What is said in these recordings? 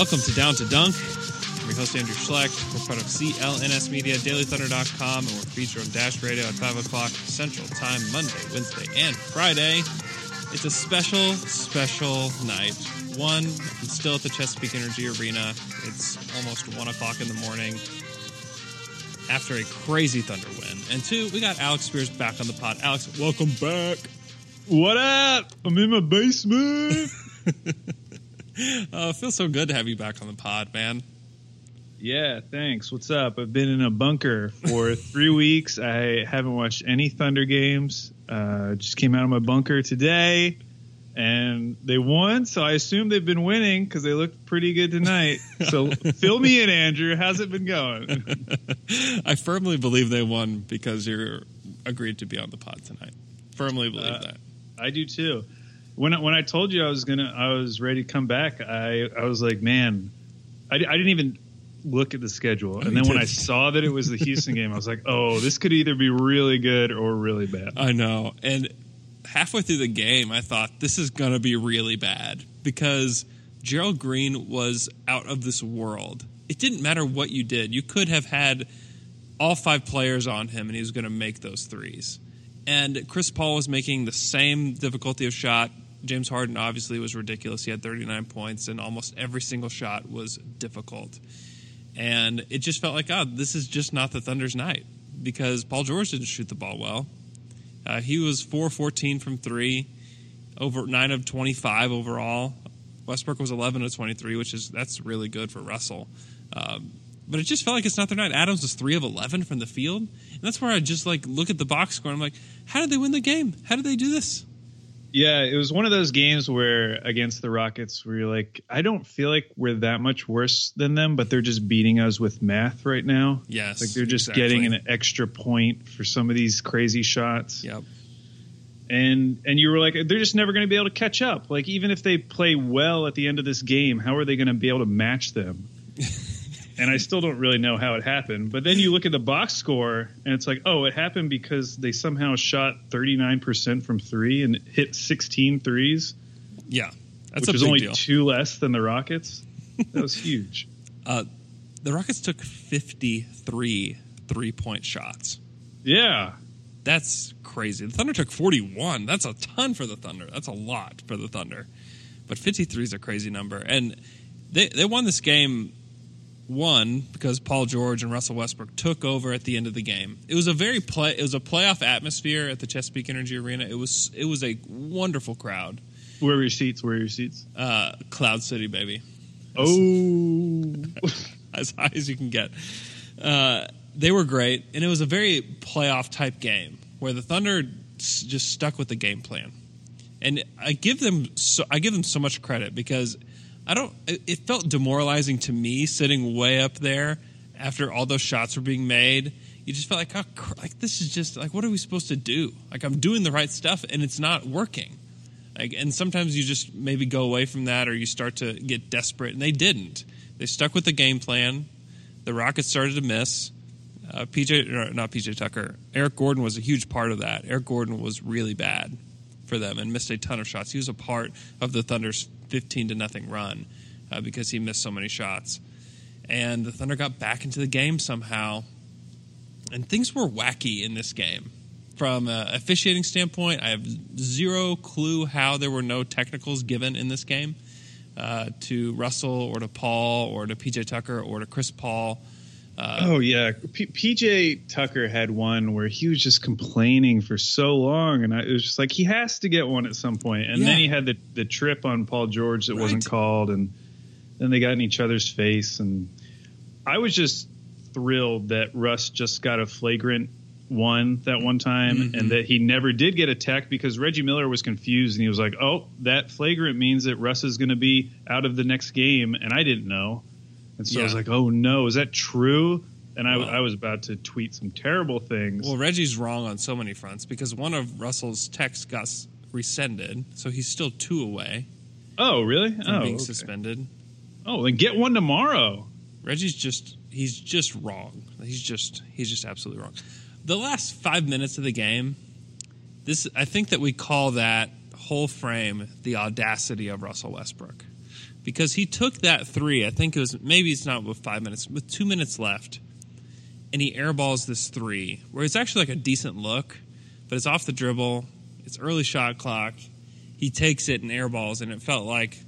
Welcome to Down to Dunk. I'm your host, Andrew Schlecht. We're part of CLNS Media, DailyThunder.com, and we're featured on Dash Radio at 5 o'clock Central Time, Monday, Wednesday, and Friday. It's a special, special night. One, I'm still at the Chesapeake Energy Arena. It's almost 1 o'clock in the morning after a crazy Thunder win. And two, we got Alex Spears back on the pod. Alex, welcome back. What up? I'm in my basement. Uh, feels so good to have you back on the pod, man. yeah, thanks. What's up? I've been in a bunker for three weeks. I haven't watched any Thunder games. Uh, just came out of my bunker today, and they won. So I assume they've been winning because they looked pretty good tonight. So fill me in, Andrew. How's it been going? I firmly believe they won because you're agreed to be on the pod tonight. Firmly believe Uh, that. I do too. When I, when I told you I was gonna, I was ready to come back. I I was like, man, I, I didn't even look at the schedule, and then when I saw that it was the Houston game, I was like, oh, this could either be really good or really bad. I know. And halfway through the game, I thought this is going to be really bad because Gerald Green was out of this world. It didn't matter what you did. You could have had all five players on him and he was going to make those threes. And Chris Paul was making the same difficulty of shot. James Harden obviously was ridiculous. He had 39 points and almost every single shot was difficult. And it just felt like, oh, this is just not the Thunder's night because Paul George didn't shoot the ball well. Uh, he was 4 14 from three, over 9 of 25 overall. Westbrook was 11 of 23, which is that's really good for Russell. Um, but it just felt like it's not their night. Adams was 3 of 11 from the field. And that's where I just like look at the box score and I'm like, how did they win the game? How did they do this? Yeah, it was one of those games where against the Rockets, where you're like, I don't feel like we're that much worse than them, but they're just beating us with math right now. Yes. Like they're just exactly. getting an extra point for some of these crazy shots. Yep. and and you were like they're just never going to be able to catch up like even if they play well at the end of this game how are they going to be able to match them and i still don't really know how it happened but then you look at the box score and it's like oh it happened because they somehow shot 39% from three and hit 16 threes Yeah. That's which big only deal. two less than the rockets that was huge uh, the Rockets took 53 three point shots. yeah That's crazy. The Thunder took 41. That's a ton for the Thunder. That's a lot for the Thunder. But 53 is a crazy number. And they, they won this game, one, because Paul George and Russell Westbrook took over at the end of the game. It was a very play it was a playoff atmosphere at the Chesapeake Energy Arena. It was it was a wonderful crowd. where are your seats where are your seats Uh, Cloud City, baby. oh as high as you can get. Uh, they were great, and it was a very playoff type game where the Thunder s- just stuck with the game plan. And I give them so, I give them so much credit because I don't. It felt demoralizing to me sitting way up there after all those shots were being made. You just felt like, oh, like this is just like what are we supposed to do? Like I'm doing the right stuff and it's not working. Like, and sometimes you just maybe go away from that or you start to get desperate, and they didn't. They stuck with the game plan. The Rockets started to miss. Uh, PJ, not PJ Tucker. Eric Gordon was a huge part of that. Eric Gordon was really bad for them and missed a ton of shots. He was a part of the Thunder's 15 to nothing run uh, because he missed so many shots. And the Thunder got back into the game somehow. And things were wacky in this game. From an officiating standpoint, I have zero clue how there were no technicals given in this game uh, to Russell or to Paul or to PJ Tucker or to Chris Paul. Oh yeah, P- PJ Tucker had one where he was just complaining for so long, and I, it was just like he has to get one at some point. And Yeah. then he had the the trip on Paul George that wasn't called, and then they got in each other's face. And I was just thrilled that Russ just got a flagrant one that one time, Mm-hmm. and that he never did get a tech because Reggie Miller was confused and he was like, "Oh, that flagrant means that Russ is going to be out of the next game," and I didn't know, and so I was like, "Oh no, is that true?" And I, Well- I was about to tweet some terrible things. Well, Reggie's wrong on so many fronts because one of Russell's texts got rescinded, so he's still two away oh, really? Oh, being okay. suspended. oh, then get one tomorrow. Reggie's just he's just wrong. He's just he's just absolutely wrong. The last five minutes of the game, this I think that we call that whole frame the audacity of Russell Westbrook. Because he took that three, I think it was maybe it's not with five minutes, with two minutes left, and he airballs this three, where it's actually like a decent look, but it's off the dribble, it's early shot clock. He takes it and airballs, and it felt like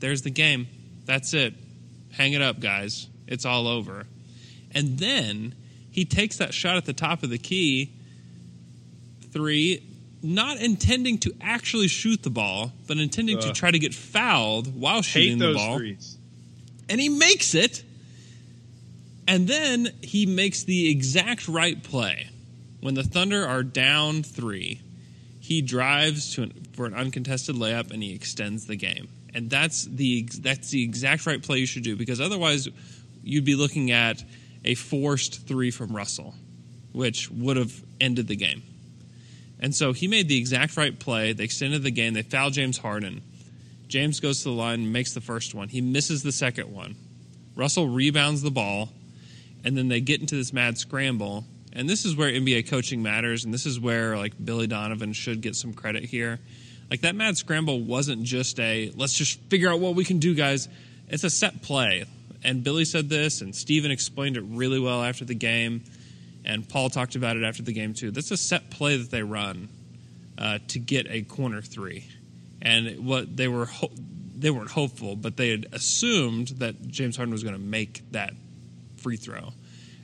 there's the game. That's it. Hang it up, guys. It's all over. And then he takes that shot at the top of the key, three, not intending to actually shoot the ball, but intending to uh. try to get fouled while shooting the ball. threes. And he makes it. And then he makes the exact right play. When the Thunder are down three, he drives to an, for an uncontested layup and he extends the game. And that's the that's the exact right play you should do because otherwise you'd be looking at a forced three from Russell, which would have ended the game. And so he made the exact right play. They extended the game. They fouled James Harden. James goes to the line makes the first one. He misses the second one. Russell rebounds the ball, and then they get into this mad scramble. And this is where NBA coaching matters, and this is where like Billy Donovan should get some credit here. Like that mad scramble wasn't just a let's just figure out what we can do, guys. It's a set play. And Billy said this, and Steven explained it really well after the game, and Paul talked about it after the game too. That's a set play that they run uh, to get a corner three, and what they were ho- they weren't hopeful, but they had assumed that James Harden was going to make that free throw,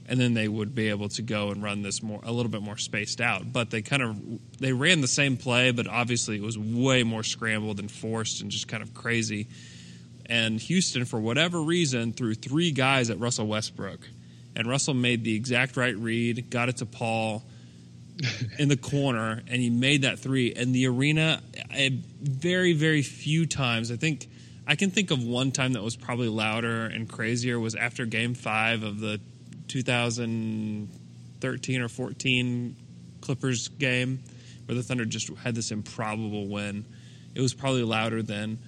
and then they would be able to go and run this more a little bit more spaced out. But they kind of they ran the same play, but obviously it was way more scrambled and forced and just kind of crazy. And Houston, for whatever reason, threw three guys at Russell Westbrook, and Russell made the exact right read, got it to Paul in the corner, and he made that three. And the arena, a very, very few times, I think, I can think of one time that was probably louder and crazier was after Game Five of the 2013 or 14 Clippers game, where the Thunder just had this improbable win. It was probably louder then,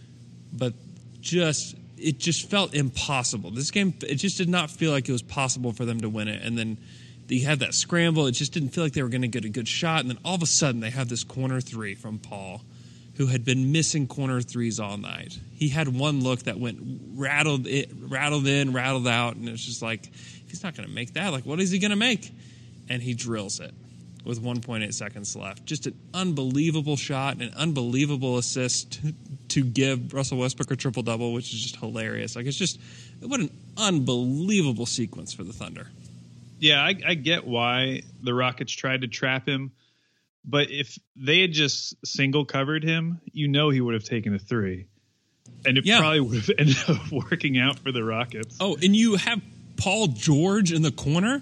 but just it just felt impossible. This game, it just did not feel like it was possible for them to win it. And then they had that scramble. It just didn't feel like they were going to get a good shot. And then all of a sudden, they have this corner three from Paul, who had been missing corner threes all night. He had one look that went rattled it, rattled in, rattled out, and it's just like he's not going to make that, like what is he going to make? And he drills it with 1.8 seconds left. Just an unbelievable shot, an unbelievable assist to give Russell Westbrook a triple double, which is just hilarious. Like it's just what an unbelievable sequence for the Thunder. Yeah, I, I get why the Rockets tried to trap him, but if they had just single covered him, you know he would have taken a three, and it Yeah. probably would have ended up working out for the Rockets. Oh, and you have Paul George in the corner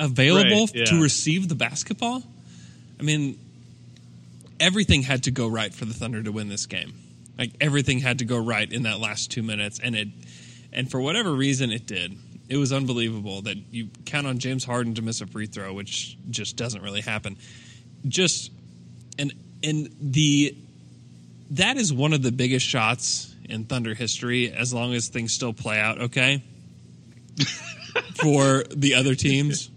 available Right, yeah. to receive the basketball. I mean, everything had to go right for the Thunder to win this game. Like everything had to go right in that last two minutes, and it, and for whatever reason, it did. It was unbelievable that you count on James Harden to miss a free throw, which just doesn't really happen. Just and and the that is one of the biggest shots in Thunder history. As long as things still play out, okay, for the other teams.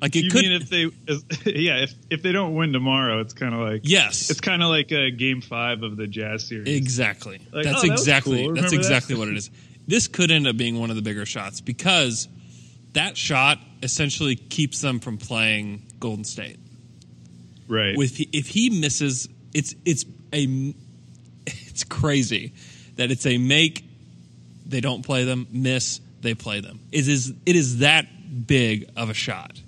Like it you could, mean if they, yeah, if if they don't win tomorrow, it's kind of like yes, it's kind of like a game five of the Jazz series. Exactly. Like, that's oh, that exactly cool. that's Remember that? exactly what it is. This could end up being one of the bigger shots because that shot essentially keeps them from playing Golden State. right. With if he misses, it's it's a it's crazy that it's a make. They don't play them. Miss. They play them. It is it is that big of a shot,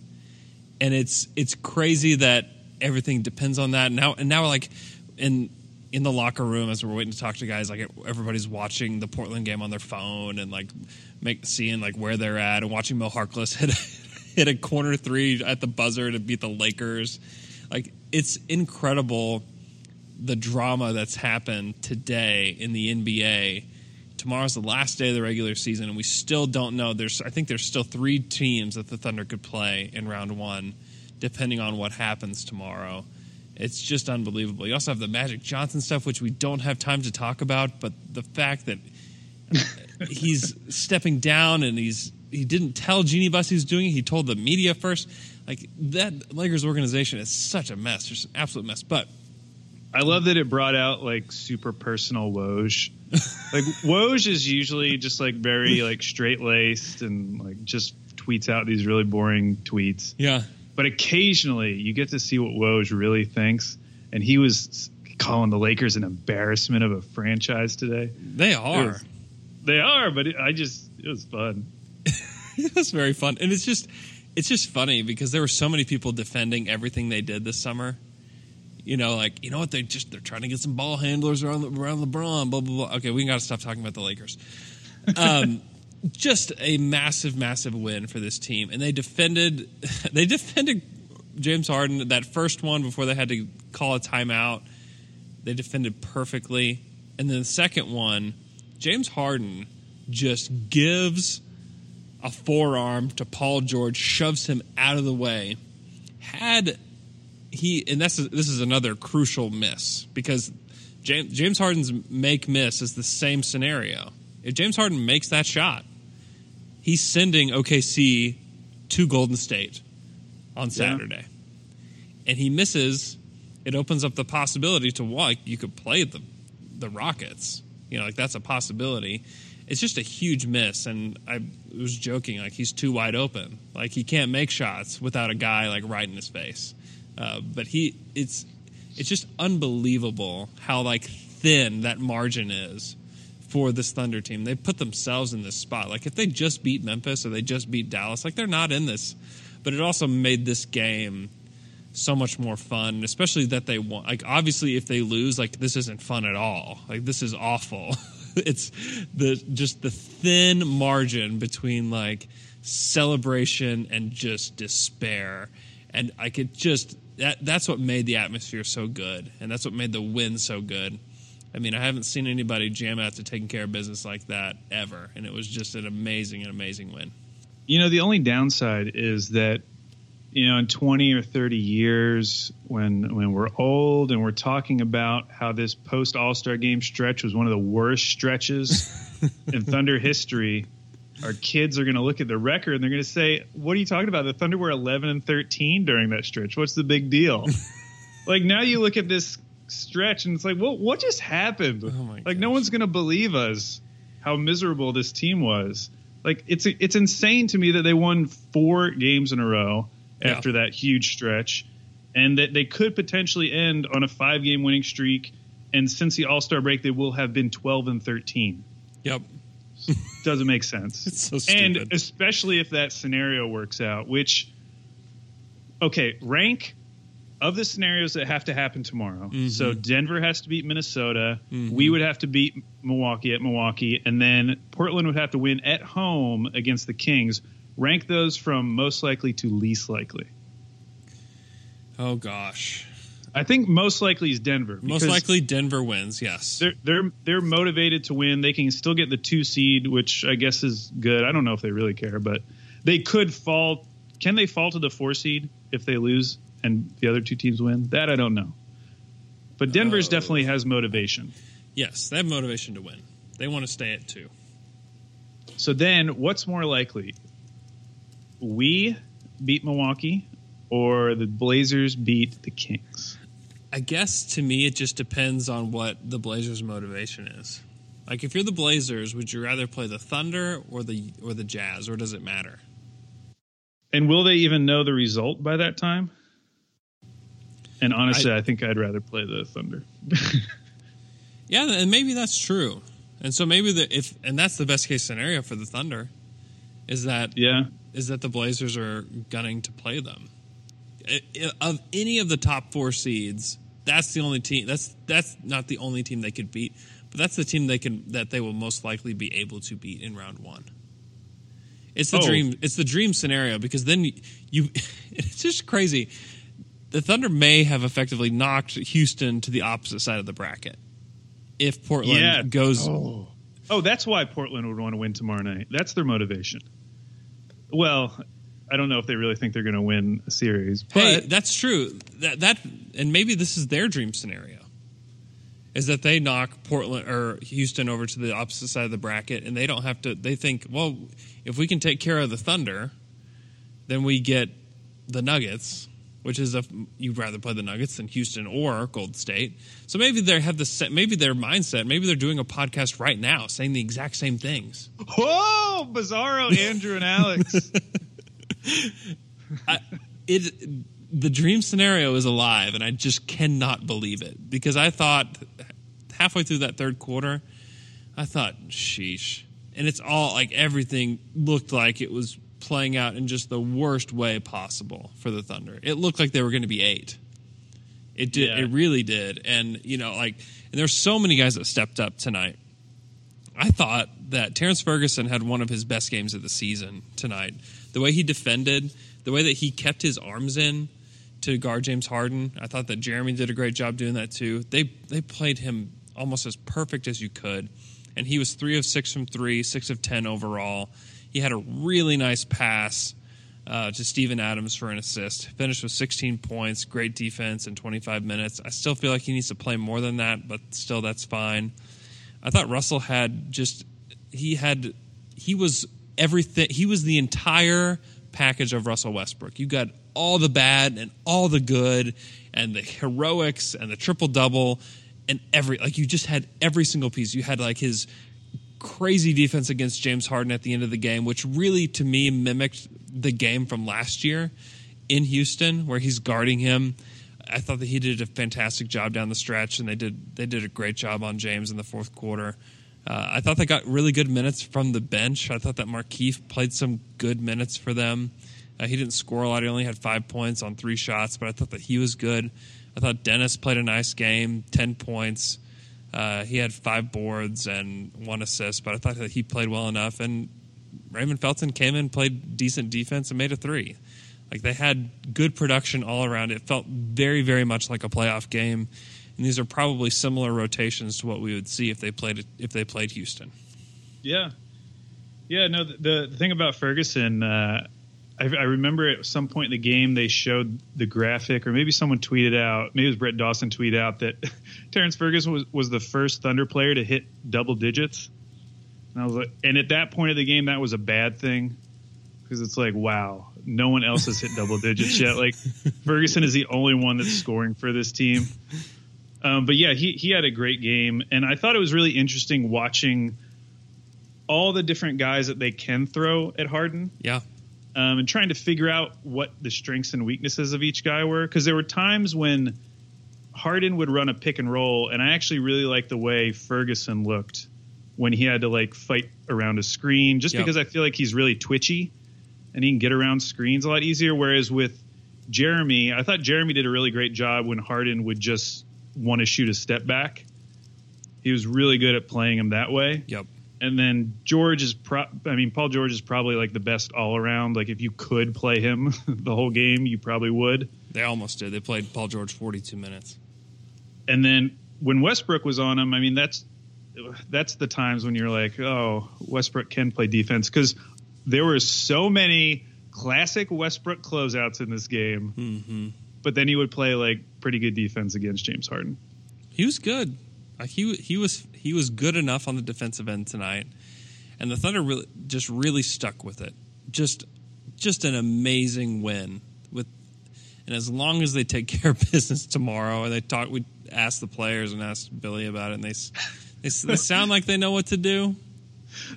and it's it's crazy that everything depends on that. Now and now like in in the locker room as we're waiting to talk to guys, like everybody's watching the Portland game on their phone and like make seeing like where they're at and watching Mo Harkless hit hit a corner three at the buzzer to beat the Lakers. Like it's incredible the drama that's happened today in the NBA. Tomorrow's the last day of the regular season, and we still don't know. There's, I think, there's still three teams that the Thunder could play in round one, depending on what happens tomorrow. It's just unbelievable. You also have the Magic Johnson stuff, which we don't have time to talk about, but the fact that he's stepping down and he's he didn't tell Jeanie Buss he was doing it. He told the media first. Like that Lakers organization is such a mess. Just an absolute mess. But I love that it brought out like super personal Woj. Like Woj is usually just like very like straight laced and like just tweets out these really boring tweets. yeah, But occasionally you get to see what Woj really thinks, and he was calling the Lakers an embarrassment of a franchise today. they are. was- They are, but it, I just it was fun. it was very fun, and it's just it's just funny because there were so many people defending everything they did this summer. You know, like you know what they just they're trying to get some ball handlers around around LeBron. Blah blah blah. Okay, we got to stop talking about the Lakers. Um, just a massive, massive win for this team, and they defended they defended James Harden that first one before they had to call a timeout. They defended perfectly, and then the second one, James Harden just gives a forearm to Paul George, shoves him out of the way. Had he, and this is this is another crucial miss because James, James Harden's make miss is the same scenario. If James Harden makes that shot, he's sending OKC to Golden State on Saturday, and he misses. It opens up the possibility to like you could play the the Rockets. You know, like that's a possibility. It's just a huge miss, and I was joking like he's too wide open. Like he can't make shots without a guy like right in his face. Uh, but he, it's it's just unbelievable how like thin that margin is for this Thunder team. They put themselves in this spot. Like if they just beat Memphis or they just beat Dallas, like they're not in this. But it also made this game so much more fun, especially that they won. Like obviously, if they lose, like this isn't fun at all. Like this is awful. it's the just the thin margin between like celebration and just despair, and I could just that that's what made the atmosphere so good, and that's what made the win so good. I mean, I haven't seen anybody jam out to taking care of business like that ever, and it was just an amazing, an amazing win. You know, the only downside is that you know, in 20 or 30 years when when we're old and we're talking about how this post All-Star game stretch was one of the worst stretches in Thunder history, our kids are going to look at the record and they're going to say, "What are you talking about? The Thunder were 11 and 13 during that stretch. What's the big deal?" like now you look at this stretch and it's like, "Well, what just happened?" Oh like no one's going to believe us how miserable this team was. Like it's it's insane to me that they won four games in a row Yeah. after that huge stretch, and that they could potentially end on a five game winning streak. And since the All Star break, they will have been twelve and thirteen. Yep. Doesn't make sense. It's so and especially if that scenario works out, which okay, rank of the scenarios that have to happen tomorrow. Mm-hmm. So Denver has to beat Minnesota. We would have to beat Milwaukee at Milwaukee, and then Portland would have to win at home against the Kings. Rank those from most likely to least likely. Oh gosh. I think most likely is Denver. Most likely Denver wins. Yes. they're they're they're motivated to win. They can still get the two seed, which I guess is good. I don't know if they really care, but they could fall. Can they fall to the four seed if they lose and the other two teams win? That I don't know. But Denver's Oh. definitely has motivation. Yes, they have motivation to win. They want to stay at two. So then, what's more likely? We beat Milwaukee, or the Blazers beat the Kings? I guess to me it just depends on what the Blazers' motivation is. Like if you're the Blazers, would you rather play the Thunder or the or the Jazz, or does it matter? And will they even know the result by that time? And honestly, I, think I'd rather play the Thunder. Yeah, and maybe that's true. And so maybe the if and that's the best case scenario for the Thunder is that yeah. is that the Blazers are gunning to play them. I- I- Of any of the top four seeds, that's the only team. That's that's not the only team they could beat, but that's the team they can that they will most likely be able to beat in round one. It's the Oh. dream. It's the dream scenario because then you, you. It's just crazy. The Thunder may have effectively knocked Houston to the opposite side of the bracket if Portland Yeah. goes. Oh, oh that's why Portland would want to win tomorrow night. That's their motivation. Well, I don't know if they really think they're going to win a series, but Hey, that's true. That that and maybe this is their dream scenario. Is that they knock Portland or Houston over to the opposite side of the bracket and they don't have to they think, well, if we can take care of the Thunder, then we get the Nuggets, which is if you'd rather play the Nuggets than Houston or Gold State. So maybe they have the set, maybe their mindset, maybe they're doing a podcast right now saying the exact same things. whoa, Bizarro, Andrew, and Alex. it the dream scenario is alive and i just cannot believe it. Because i thought halfway through that third quarter i thought sheesh. And it's all like everything looked like it was playing out in just the worst way possible for the thunder. It looked like they were going to be eight. It did Yeah. it really did. And you know like and there's so many guys that stepped up tonight. I thought that Terrence Ferguson had one of his best games of the season tonight. The way he defended, the way that he kept his arms in to guard James Harden, I thought that Jerami did a great job doing that too. They they played him almost as perfect as you could, and he was three of six from three, six of ten overall. He had a really nice pass uh, to Steven Adams for an assist. Finished with 16 points, great defense in 25 minutes. I still feel like he needs to play more than that, but still that's fine. I thought Russell had just he had he was everything he was the entire package of Russell Westbrook. You got all the bad and all the good and the heroics and the triple double and every like you just had every single piece. You had like his crazy defense against James Harden at the end of the game, which really to me mimicked the game from last year in Houston where he's guarding him. I thought that he did a fantastic job down the stretch, and they did they did a great job on James in the fourth quarter. Uh, I thought they got really good minutes from the bench. I thought that Markieff played some good minutes for them. Uh, he didn't score a lot. He only had five points on three shots, but I thought that he was good. I thought Dennis played a nice game, ten points. Uh, he had five boards and one assist, but I thought that he played well enough. And Raymond Felton came in, played decent defense, and made a three. Like they had good production all around. It felt very, very much like a playoff game. And these are probably similar rotations to what we would see if they played if they played Houston. Yeah, yeah. No, the, the, thing about Ferguson, uh, I, I remember at some point in the game they showed the graphic, or maybe someone tweeted out, maybe it was Brett Dawson tweeted out that Terrence Ferguson was, was the first Thunder player to hit double digits. And I was like, and at that point of the game, that was a bad thing because it's like, wow, no one else has hit double digits yet. Like Ferguson is the only one that's scoring for this team. Um, but yeah, he he had a great game, and I thought it was really interesting watching all the different guys that they can throw at Harden, Yeah, um, and trying to figure out what the strengths and weaknesses of each guy were. Because there were times when Harden would run a pick and roll, and I actually really liked the way Ferguson looked when he had to like fight around a screen, just Yep. because I feel like he's really twitchy and he can get around screens a lot easier. Whereas with Jerami, I thought Jerami did a really great job when Harden would just want to shoot a step back. He was really good at playing him that way. yep. And then George is, pro- I mean, Paul George is probably like the best all around. Like if you could play him the whole game, you probably would. They almost did. They played Paul George forty two minutes. And then when Westbrook was on him, I mean, that's that's the times when you're like, oh, Westbrook can play defense because there were so many classic Westbrook closeouts in this game. Mm-hmm. But then he would play like pretty good defense against James Harden. He was good. Like he he was he was good enough on the defensive end tonight, and the Thunder really just really stuck with it. Just just an amazing win with, and as long as they take care of business tomorrow, and they talk, we asked the players and asked Billy about it, and they they, they sound like they know what to do.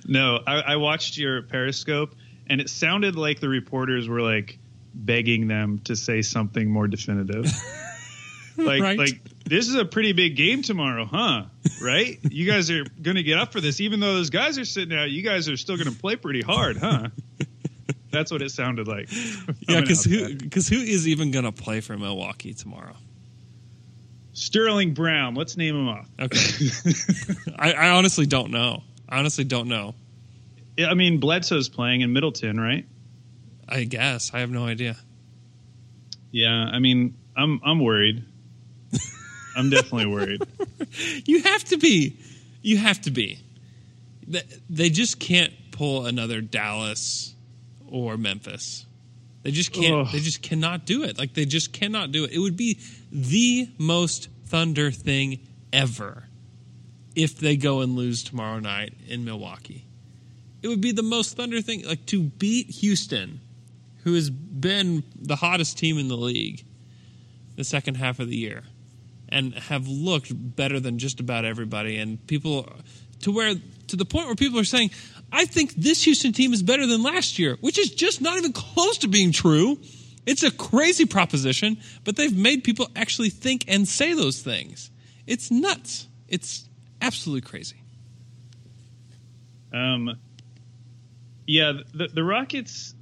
No, I, I watched your Periscope, and it sounded like the reporters were like begging them to say something more definitive. like, Right. like this is a pretty big game tomorrow, huh? Right? you guys are going to get up for this, even though those guys are sitting out. You guys are still going to play pretty hard, huh? That's what it sounded like. Yeah, because who because who is even going to play for Milwaukee tomorrow? Sterling Brown. Let's name him off. Okay, I, I honestly don't know. I honestly don't know. I mean, Bledsoe's playing in Middleton, right? I guess I have no idea. Yeah, I mean, I'm I'm worried. I'm definitely worried. You have to be. You have to be. They- just can't pull another Dallas or Memphis. They just can't. Ugh. They just cannot do it. Like they just cannot do it. It would be the most Thunder thing ever if they go and lose tomorrow night in Milwaukee. It would be the most Thunder thing. Like to beat Houston, who has been the hottest team in the league the second half of the year and have looked better than just about everybody and people to where to the point where people are saying I think this Houston team is better than last year, which is just not even close to being true. It's a crazy proposition, but they've made people actually think and say those things. It's nuts. It's absolutely crazy. Um, yeah, the, the Rockets.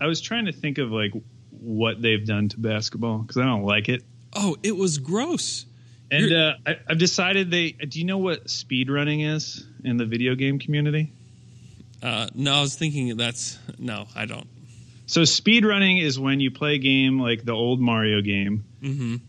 I was trying to think of like what they've done to basketball because I don't like it. Oh, it was gross. And uh, I, I've decided they. Do you know what speed running is in the video game community? Uh, no, I was thinking that's no, I don't. So speed running is when you play a game like the old Mario game,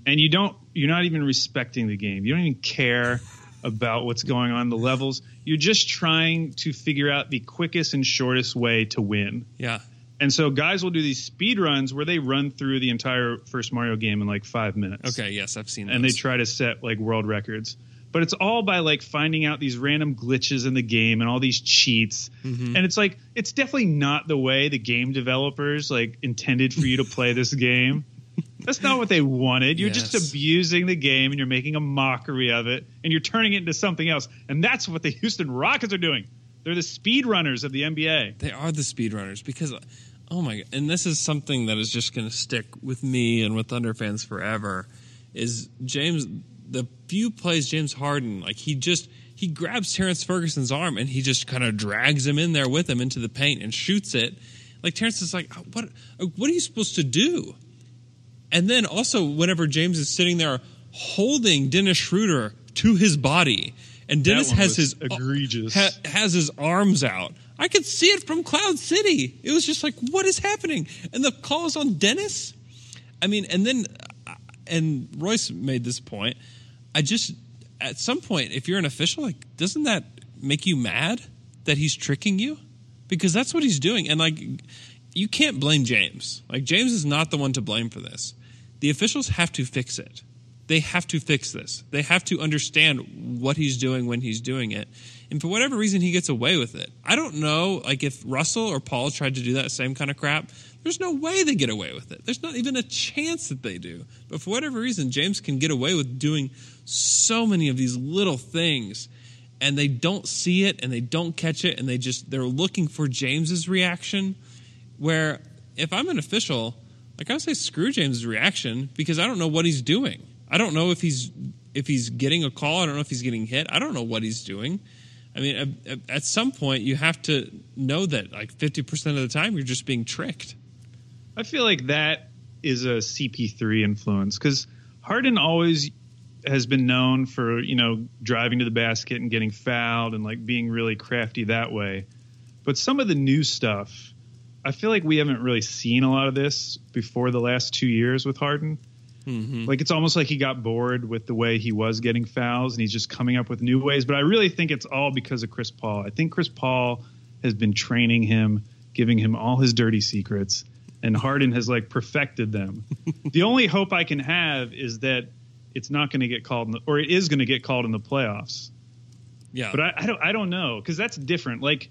and you don't. You're not even respecting the game. You don't even care about what's going on the levels. You're just trying to figure out the quickest and shortest way to win. Yeah, And so guys will do these speed runs where they run through the entire first Mario game in like five minutes. okay, yes, I've seen. That. And they try to set like world records. But it's all by like finding out these random glitches in the game and all these cheats. Mm-hmm. And it's like it's definitely not the way the game developers like intended for you to play this game. That's not what they wanted. You're Yes. just abusing the game and you're making a mockery of it and you're turning it into something else. And that's what the Houston Rockets are doing. They're the speed runners of the NBA. They are the speedrunners because, oh my god! And this is something that is just going to stick with me and with Thunder fans forever. Is James the few plays James Harden like he just he grabs Terrence Ferguson's arm and he just kind of drags him in there with him into the paint and shoots it. Like Terrence is like, oh, what? Uh, what are you supposed to do? And then also, whenever James is sitting there holding Dennis Schroeder to his body, and Dennis has his uh, egregious. ha- has his arms out. I could see it from Cloud City. It was just like, what is happening? And the call is on Dennis. I mean, and then, uh, and Royce made this point. I just, at some point, if you're an official, like, doesn't that make you mad that he's tricking you? Because that's what he's doing. And like, you can't blame James. Like, James is not the one to blame for this. The officials have to fix it. They have to fix this. They have to understand what he's doing when he's doing it. And for whatever reason, he gets away with it. I don't know, like if Russell or Paul tried to do that same kind of crap, there's no way they get away with it. There's not even a chance that they do. But for whatever reason, James can get away with doing so many of these little things and they don't see it and they don't catch it and they just they're looking for James's reaction where if I'm an official, like I would say screw James's reaction because I don't know what he's doing. I don't know if he's if he's getting a call. I don't know if he's getting hit. I don't know what he's doing. I mean, at, some point, you have to know that like fifty percent of the time, you're just being tricked. I feel like that is a CP3 influence because Harden always has been known for you know driving to the basket and getting fouled and like being really crafty that way. But some of the new stuff, I feel like we haven't really seen a lot of this before the last two years with Harden. Mm-hmm. Like it's almost like he got bored with the way he was getting fouls and he's just coming up with new ways. But I really think it's all because of Chris Paul. I think Chris Paul has been training him, giving him all his dirty secrets, and Harden has like perfected them. the only hope I can have is that it's not going to get called, in the, or it is going to get called in the playoffs. Yeah, But I, I don't I don't know because that's different. Like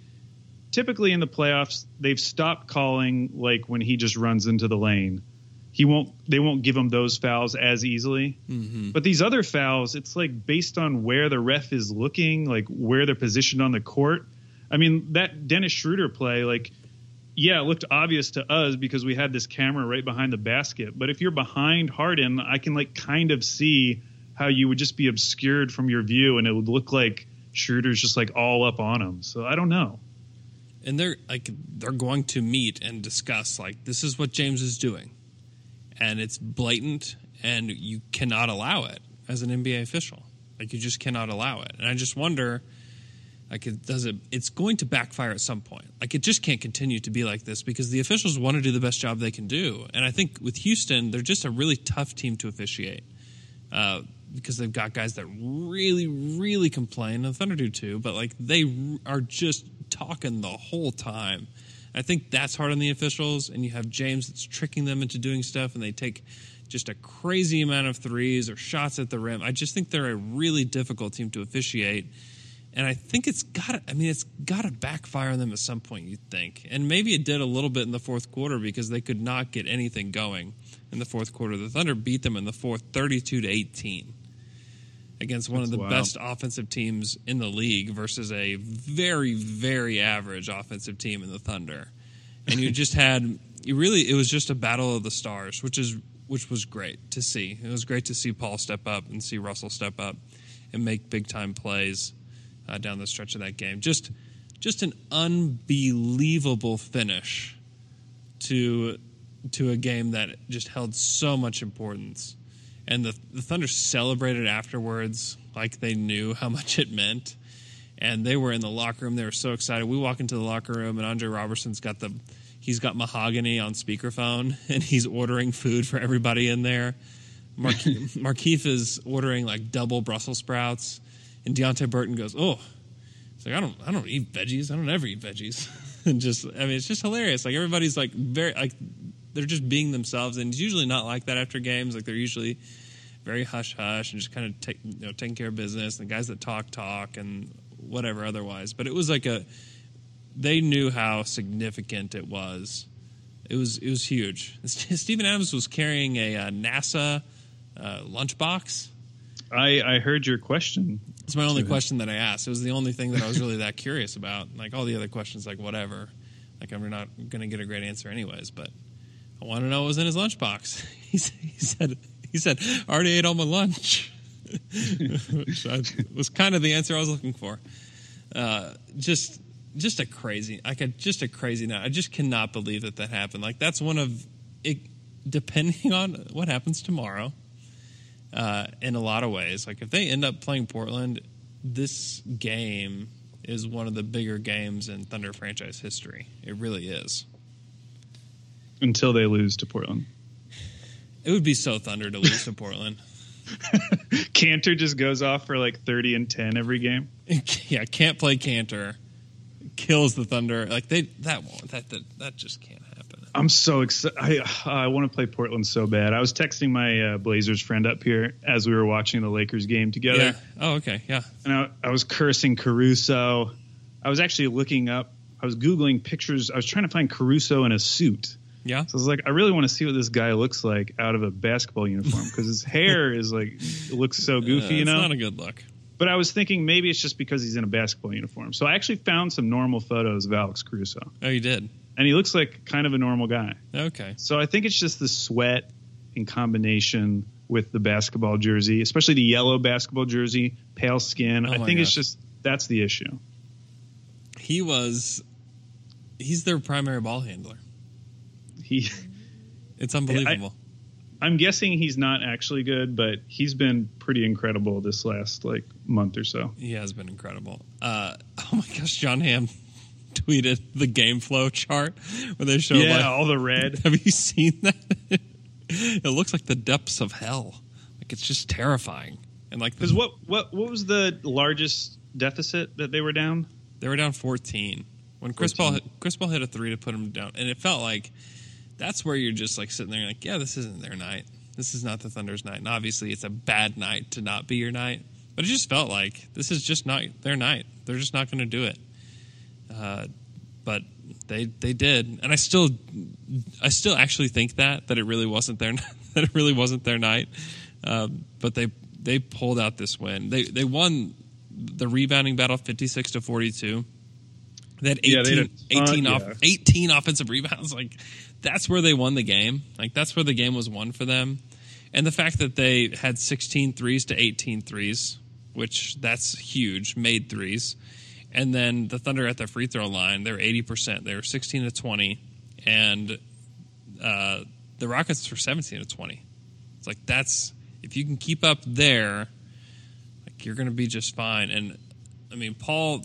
typically in the playoffs, they've stopped calling like when he just runs into the lane. He won't. They won't give him those fouls as easily. Mm-hmm. But these other fouls, it's like based on where the ref is looking, like where they're positioned on the court. I mean, that Dennis Schroeder play, like, yeah, it looked obvious to us because we had this camera right behind the basket. But if you're behind Harden, I can like kind of see how you would just be obscured from your view, and it would look like Schroeder's just like all up on him. So I don't know. and they're like they're going to meet and discuss like this is what James is doing, and it's blatant, and you cannot allow it as an NBA official. Like you just cannot allow it. And I just wonder, Like it does it it's going to backfire at some point. Like it just can't continue to be like this because the officials want to do the best job they can do. And I think with Houston, they're just a really tough team to officiate. Uh, because they've got guys that really, really complain. And Thunder do too, but like they are just talking the whole time. I think that's hard on the officials. And you have James that's tricking them into doing stuff, and they take just a crazy amount of threes or shots at the rim. I just think they're a really difficult team to officiate. And I think it's got. I mean, it's got to backfire on them at some point. You'd think, and maybe it did a little bit in the fourth quarter because they could not get anything going in the fourth quarter. The Thunder beat them in the fourth, thirty-two to eighteen, against one That's of the wild. best offensive teams in the league versus a very, very average offensive team in the Thunder. And you just had, you really, it was just a battle of the stars, which is which was great to see. It was great to see Paul step up and see Russell step up and make big time plays uh, down the stretch of that game. Just, just an unbelievable finish to to a game that just held so much importance. And the, the Thunder celebrated afterwards like they knew how much it meant. And they were in the locker room. They were so excited. We walk into the locker room, and Andre Roberson's got the he's got mahogany on speakerphone, and he's ordering food for everybody in there. Mar- Markieff is ordering like double Brussels sprouts, and Deonte Burton goes, "Oh, it's like I don't I don't eat veggies. I don't ever eat veggies." and just I mean, it's just hilarious. Like everybody's like very like they're just being themselves, and it's usually not like that after games. Like they're usually very hush hush and just kind of take you know taking care of business. And the guys that talk talk and whatever otherwise. But it was like a they knew how significant it was. It was it was huge. Steven Adams was carrying a uh, NASA uh, lunchbox. I, I heard your question. It's my only question that I asked. It was the only thing that I was really that curious about. Like all the other questions, like whatever. Like I'm not going to get a great answer anyways. But I want to know what was in his lunchbox. He, he said he said I already ate all my lunch, which was kind of the answer I was looking for. Uh, just just a crazy, like a, just a crazy night. I just cannot believe that that happened. Like that's one of it. Depending on what happens tomorrow, uh, in a lot of ways. Like if they end up playing Portland, this game is one of the bigger games in Thunder franchise history. It really is. Until they lose to Portland. It would be so Thunder to lose to Portland. Kanter just goes off for like 30 and 10 every game. yeah, can't play Kanter, kills the Thunder. Like they that won't that that, that just can't happen. I'm so excited. I, I want to play Portland so bad. I was texting my uh, Blazers friend up here as we were watching the Lakers game together. Yeah. Oh, okay. Yeah. and I, I was cursing Caruso. I was actually looking up. I was googling pictures. I was trying to find Caruso in a suit. Yeah. So I was like, I really want to see what this guy looks like out of a basketball uniform because his hair is like it looks so goofy, Uh, you it's know. not a good look. but I was thinking maybe it's just because he's in a basketball uniform. So I actually found some normal photos of Alex Caruso, Oh, you did. and he looks like kind of a normal guy. Okay. So I think it's just the sweat in combination with the basketball jersey, especially the yellow basketball jersey, pale skin. Oh I think it's just that's the issue. He was. He's their primary ball handler. He It's unbelievable. I'm guessing he's not actually good, but he's been pretty incredible this last like month or so. He has been incredible. Uh, oh my gosh, John Hamm tweeted the game flow chart where they show yeah, like, all the red. have you seen that? it looks like the depths of hell. Like it's just terrifying. And like Because what what what was the largest deficit that they were down? they were down 14 when Chris Paul 14. hit, Chris Paul hit a three to put him down, and it felt like that's where you're just like sitting there like, yeah, this isn't their night. This is not the Thunder's night. And obviously, it's a bad night to not be your night. But it just felt like this is just not their night. They're just not going to do it. Uh, but they they did, and I still I still actually think that that it really wasn't their that it really wasn't their night. Um, but they they pulled out this win. They they won the rebounding battle fifty six to forty two. Had 18, Yeah, they had a ton, 18, off, yeah. 18 offensive rebounds. Like that's where they won the game. Like that's where the game was won for them. And the fact that they had 16 threes to 18 threes, which that's huge, made threes. And then the Thunder at the free throw line, they're 80%. They were 16 to 20. And uh, the Rockets were 17 to 20. It's like that's, if you can keep up there, like you're going to be just fine. And I mean, Paul,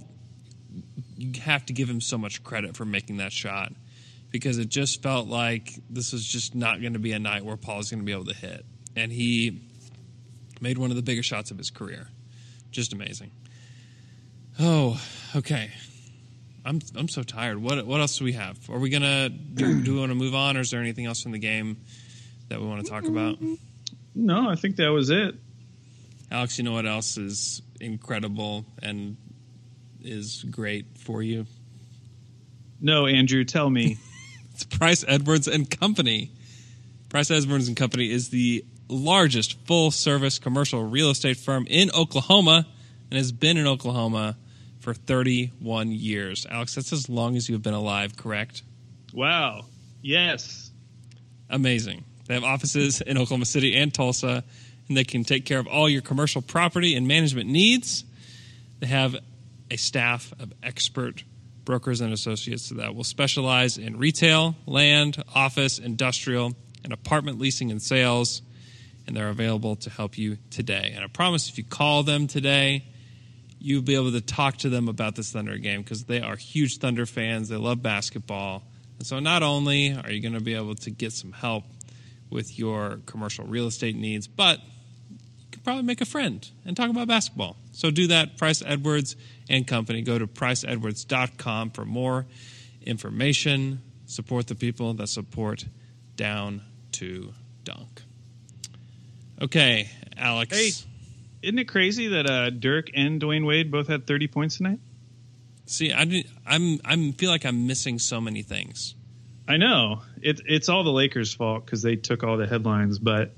you have to give him so much credit for making that shot because it just felt like this was just not going to be a night where Paul's going to be able to hit, and he made one of the biggest shots of his career. Just amazing. Oh, okay. I'm I'm so tired. What what else do we have? Are we gonna do, do we want to move on, or is there anything else from the game that we want to talk about? No, I think that was it. Alex, you know what else is incredible and is great for you? No, Andrew, tell me. It's Price Edwards and Company. Price Edwards and Company is the largest full service commercial real estate firm in Oklahoma and has been in Oklahoma for 31 years. Alex, that's as long as you've been alive, correct? wow. Yes. Amazing. They have offices in Oklahoma City and Tulsa, and they can take care of all your commercial property and management needs. They have a staff of expert brokers and associates that will specialize in retail, land, office, industrial, and apartment leasing and sales. And they're available to help you today. And I promise if you call them today, you'll be able to talk to them about this Thunder game because they are huge Thunder fans. They love basketball. And so not only are you going to be able to get some help with your commercial real estate needs, but probably make a friend and talk about basketball. So do that, Price Edwards and Company. Go to priceedwards.com for more information. Support the people that support Down to Dunk. Okay, Alex. Hey. Isn't it crazy that uh, Dirk and Dwyane Wade both had 30 points tonight? See, I didn't- I'm I'm feel like I'm missing so many things. I know it, it's all the Lakers' fault because they took all the headlines, but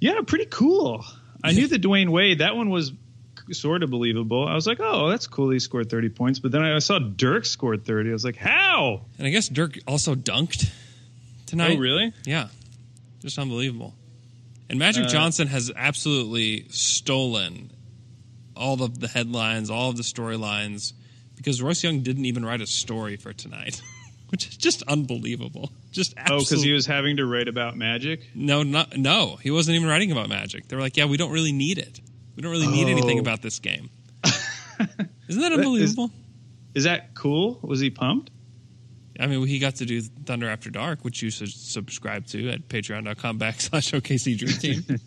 yeah, pretty cool. I knew that Dwyane Wade that one was sort of believable. I was like, oh, that's cool. He scored thirty points, but then I saw Dirk scored thirty. I was like, how? And I guess Dirk also dunked tonight. Oh, really? Yeah, just unbelievable. And Magic Uh, Johnson has absolutely stolen all of the headlines, all of the storylines, because Royce Young didn't even write a story for tonight, which is just unbelievable. Just Oh, because he was having to write about Magic. no, not, no, he wasn't even writing about Magic. They were like, yeah, we don't really need it. We don't really need anything Oh. about this game. Isn't that unbelievable? Is that cool? Was he pumped? I mean, he got to do Thunder After Dark, which you should subscribe to at patreon.com backslash OKC Dream Team.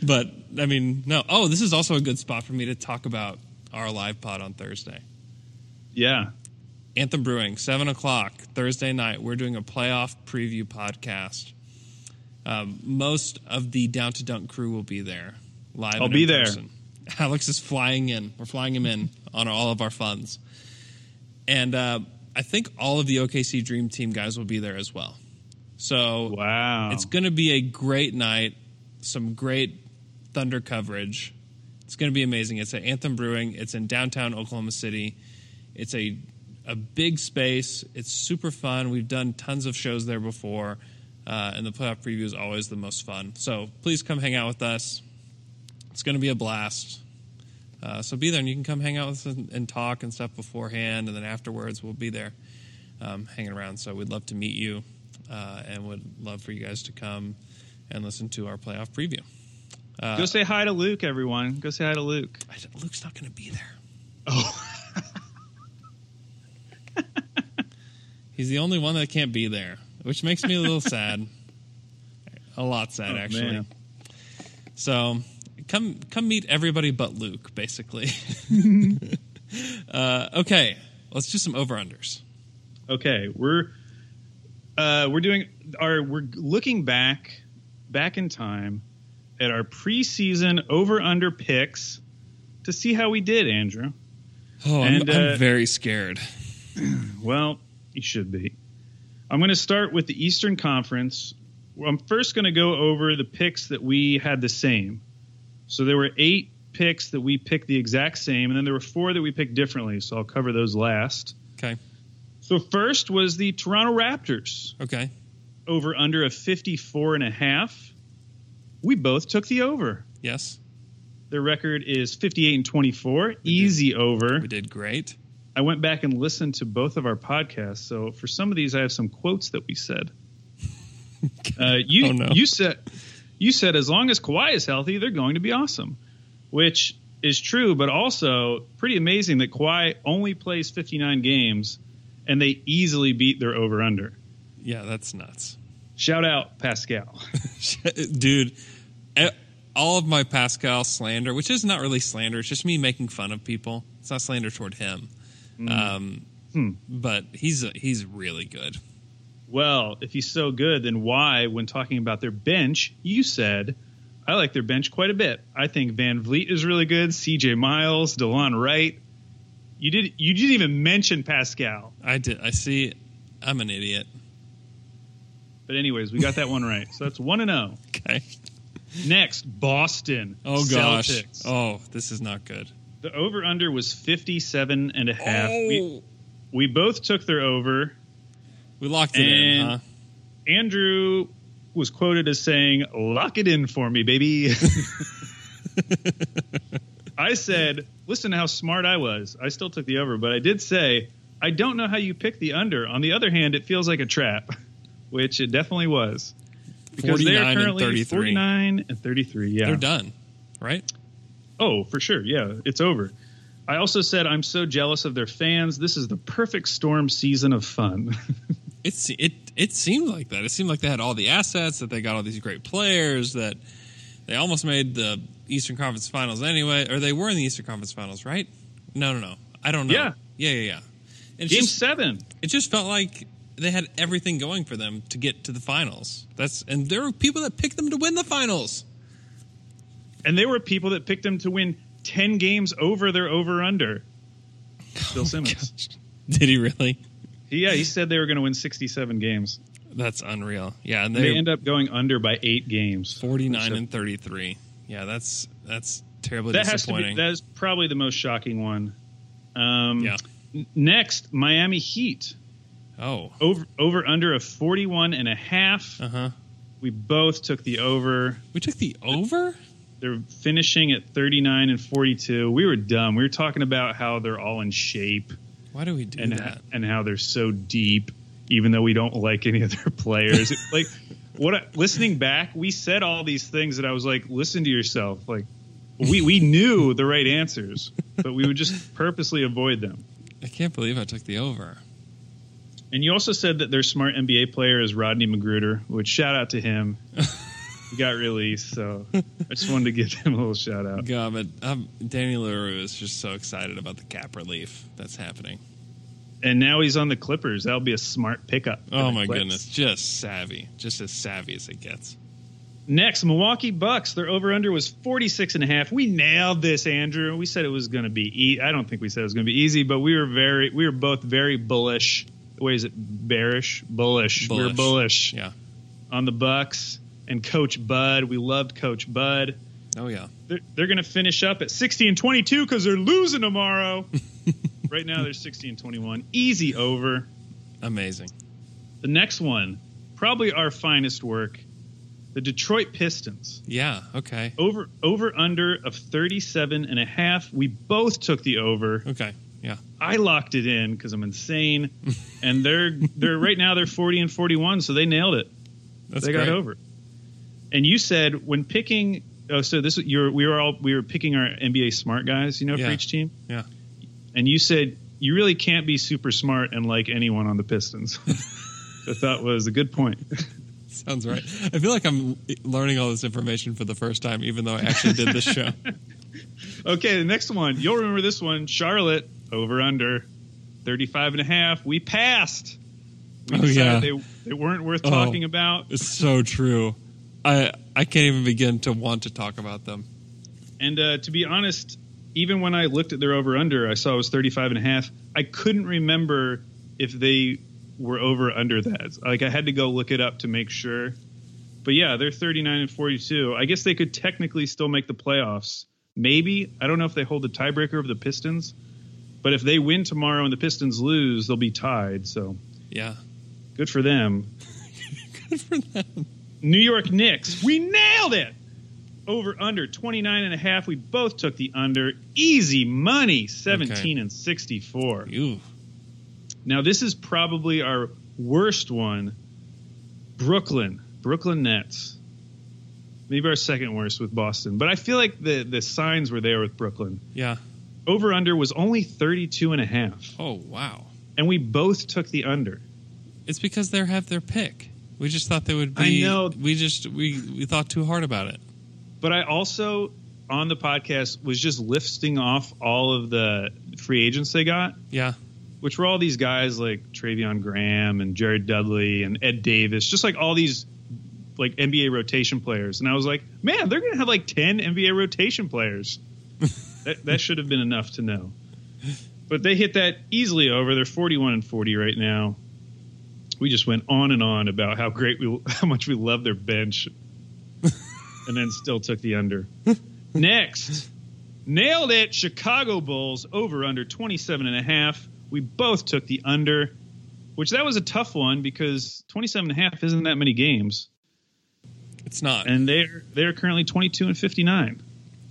but, I mean, no. Oh, this is also a good spot for me to talk about our live pod on Thursday. Yeah. Anthem Brewing, 7 o'clock, Thursday night. We're doing a playoff preview podcast. Um, most of the Down to Dunk crew will be there live. I'll be there. person. Alex is flying in. We're flying him in on all of our funds. And uh, I think all of the OKC Dream Team guys will be there as well. So Wow. it's going to be a great night, some great Thunder coverage. It's going to be amazing. It's at Anthem Brewing. It's in downtown Oklahoma City. It's a a big space. It's super fun. We've done tons of shows there before, uh, and the playoff preview is always the most fun. So please come hang out with us. It's going to be a blast. Uh, so be there, and you can come hang out with us and, and talk and stuff beforehand, and then afterwards we'll be there um, hanging around. So we'd love to meet you, uh, and would love for you guys to come and listen to our playoff preview. Uh, Go say hi to Luke, everyone. Go say hi to Luke. Luke's not going to be there. Oh. He's the only one that can't be there, which makes me a little sad. A lot sad, Oh, actually. man. So come come meet everybody but Luke, basically. uh, okay, let's do some over unders. Okay, we're uh, we're doing our we're looking back back in time at our preseason over under picks to see how we did, Andrew. Oh, I'm, uh, I'm very scared. Well, you should be. I'm going to start with the Eastern Conference. I'm first going to go over the picks that we had the same. So there were eight picks that we picked the exact same, and then there were four that we picked differently. So I'll cover those last. Okay, So first was the Toronto Raptors okay. over under a 54 and a half. We both took the over. Yes, Their record is 58 and 24, easy over. we did great. I went back and listened to both of our podcasts. So for some of these, I have some quotes that we said. Uh, you Oh, no. you said you said as long as Kawhi is healthy, they're going to be awesome. Which is true, but also pretty amazing that Kawhi only plays 59 games and they easily beat their over under. Yeah, that's nuts. Shout out Pascal. Dude, all of my Pascal slander, which is not really slander, it's just me making fun of people. It's not slander toward him. Mm. Um, hmm. But he's uh, he's really good. well, if he's so good, then why, when talking about their bench, you said, I like their bench quite a bit. I think VanVleet is really good, CJ Miles, Delon Wright. You did you didn't even mention Pascal. I did. I see. I'm an idiot. But anyways, we got that one right. So that's 1 and 0. Okay. Next, Boston. Oh gosh. Celtics. Oh, this is not good. The over under was 57 and a half. Oh, We, we both took their over. we locked it in, huh? Andrew was quoted as saying, "Lock it in for me, baby." I said, "Listen to how smart I was. I still took the over, but I did say I don't know how you pick the under. On the other hand, it feels like a trap, which it definitely was because they 49 are and currently 33. 49 and 33. Yeah, They're done, right? Oh, for sure. Yeah, it's over. I also said I'm so jealous of their fans. This is the perfect storm season of fun. It's it it seemed like that. It seemed like they had all the assets, that they got all these great players, that they almost made the Eastern Conference Finals anyway, or they were in the Eastern Conference Finals, right? No, no, no. I don't know. Yeah. yeah, yeah, yeah. It's Game just, seven. it just felt like they had everything going for them to get to the finals. That's and there were people that picked them to win the finals. And there were people that picked them to win 10 games over their over under. Bill Simmons. Did he really? yeah, he said they were going to win 67 games. That's unreal. Yeah, and They they end up going under by eight games. 49 So and 33. Yeah, that's that's terribly that has to be, disappointing. that is probably the most shocking one. Um, yeah. n- Next, Miami Heat. Oh. Over, over under of 41 and a half. Uh-huh. We both took the over. We took the over? They're finishing at 39 and 42. We were dumb. We were talking about how they're all in shape Why do we do and that? and how they're so deep, even though we don't like any of their players. like what? I, listening back, we said all these things that I was like, listen to yourself. Like we we knew the right answers, but we would just purposely avoid them. I can't believe I took the over. And you also said that their smart NBA player is Rodney McGruder, which shout out to him. got released, so I just wanted to give him a little shout out. God, but um, Danny LaRue is just so excited about the cap relief that's happening. And now he's on the Clippers. That'll be a smart pickup. Oh my Clips. goodness, just savvy, just as savvy as it gets. Next, Milwaukee Bucks. Their over under was 46 and a half. We nailed this, Andrew. We said it was going to be e- I don't think we said it was going to be easy, but we were very we were both very bullish. What is it? Bearish, bullish. We were Bullish. bullish Yeah. on the Bucks and Coach Bud. We loved Coach Bud. Oh yeah. They're, they're going to finish up at 60 and 22 because they're losing tomorrow. right now, they're 60 and 21. Easy over. Amazing. The next one, probably our finest work, the Detroit Pistons. Yeah. Okay. over over under of 37 and a half we both took the over Okay. Yeah. i locked it in because i'm insane and they're they're right now they're 40 and 41 so they nailed it That's they great. got over and you said when picking oh so this you're we were all we were picking our nba smart guys you know Yeah. for each team Yeah. and you said you really can't be super smart and like anyone on the pistons i thought was a good point Sounds right. I feel like I'm learning all this information for the first time, even though I actually did this show. Okay, the next one. You'll remember this one. Charlotte, over under 35 and a half. We passed. We Oh, decided yeah. they, they weren't worth Oh. talking about. It's so true. I I can't even begin to want to talk about them. And uh, to be honest, even when I looked at their over under, I saw it was 35 and a half. I couldn't remember if they were over under that. Like I had to go look it up to make sure. But yeah, they're 39 and 42. I guess they could technically still make the playoffs. Maybe. I don't know if they hold the tiebreaker of the Pistons. But if they win tomorrow and the Pistons lose, they'll be tied. So Yeah. good for them. Good for them. New York Knicks. We nailed it. Over under 29 and a half. We both took the under. Easy money. 17 and 64. Ew. Now this is probably our worst one. Brooklyn. Brooklyn Nets. maybe our second worst with Boston. But I feel like the the signs were there with Brooklyn. Yeah. Over under was only 32 and a half. Oh wow. And we both took the under. It's because they have their pick. We just thought they would be. I know. We just we we thought too hard about it. But I also on the podcast was just listing off all of the free agents they got, Yeah. which were all these guys like Treveon Graham and Jared Dudley and Ed Davis, just like all these like NBA rotation players. And I was like, man, they're going to have like 10 NBA rotation players. that, that should have been enough to know. But they hit that easily over. They're 41 and 40 right now. We just went on and on about how great we, how much we love their bench, and then still took the under. Next, nailed it. Chicago Bulls over under 27 and a half. We both took the under, which that was a tough one because 27 and a half isn't that many games, It's not. and they're they're currently 22 and 59.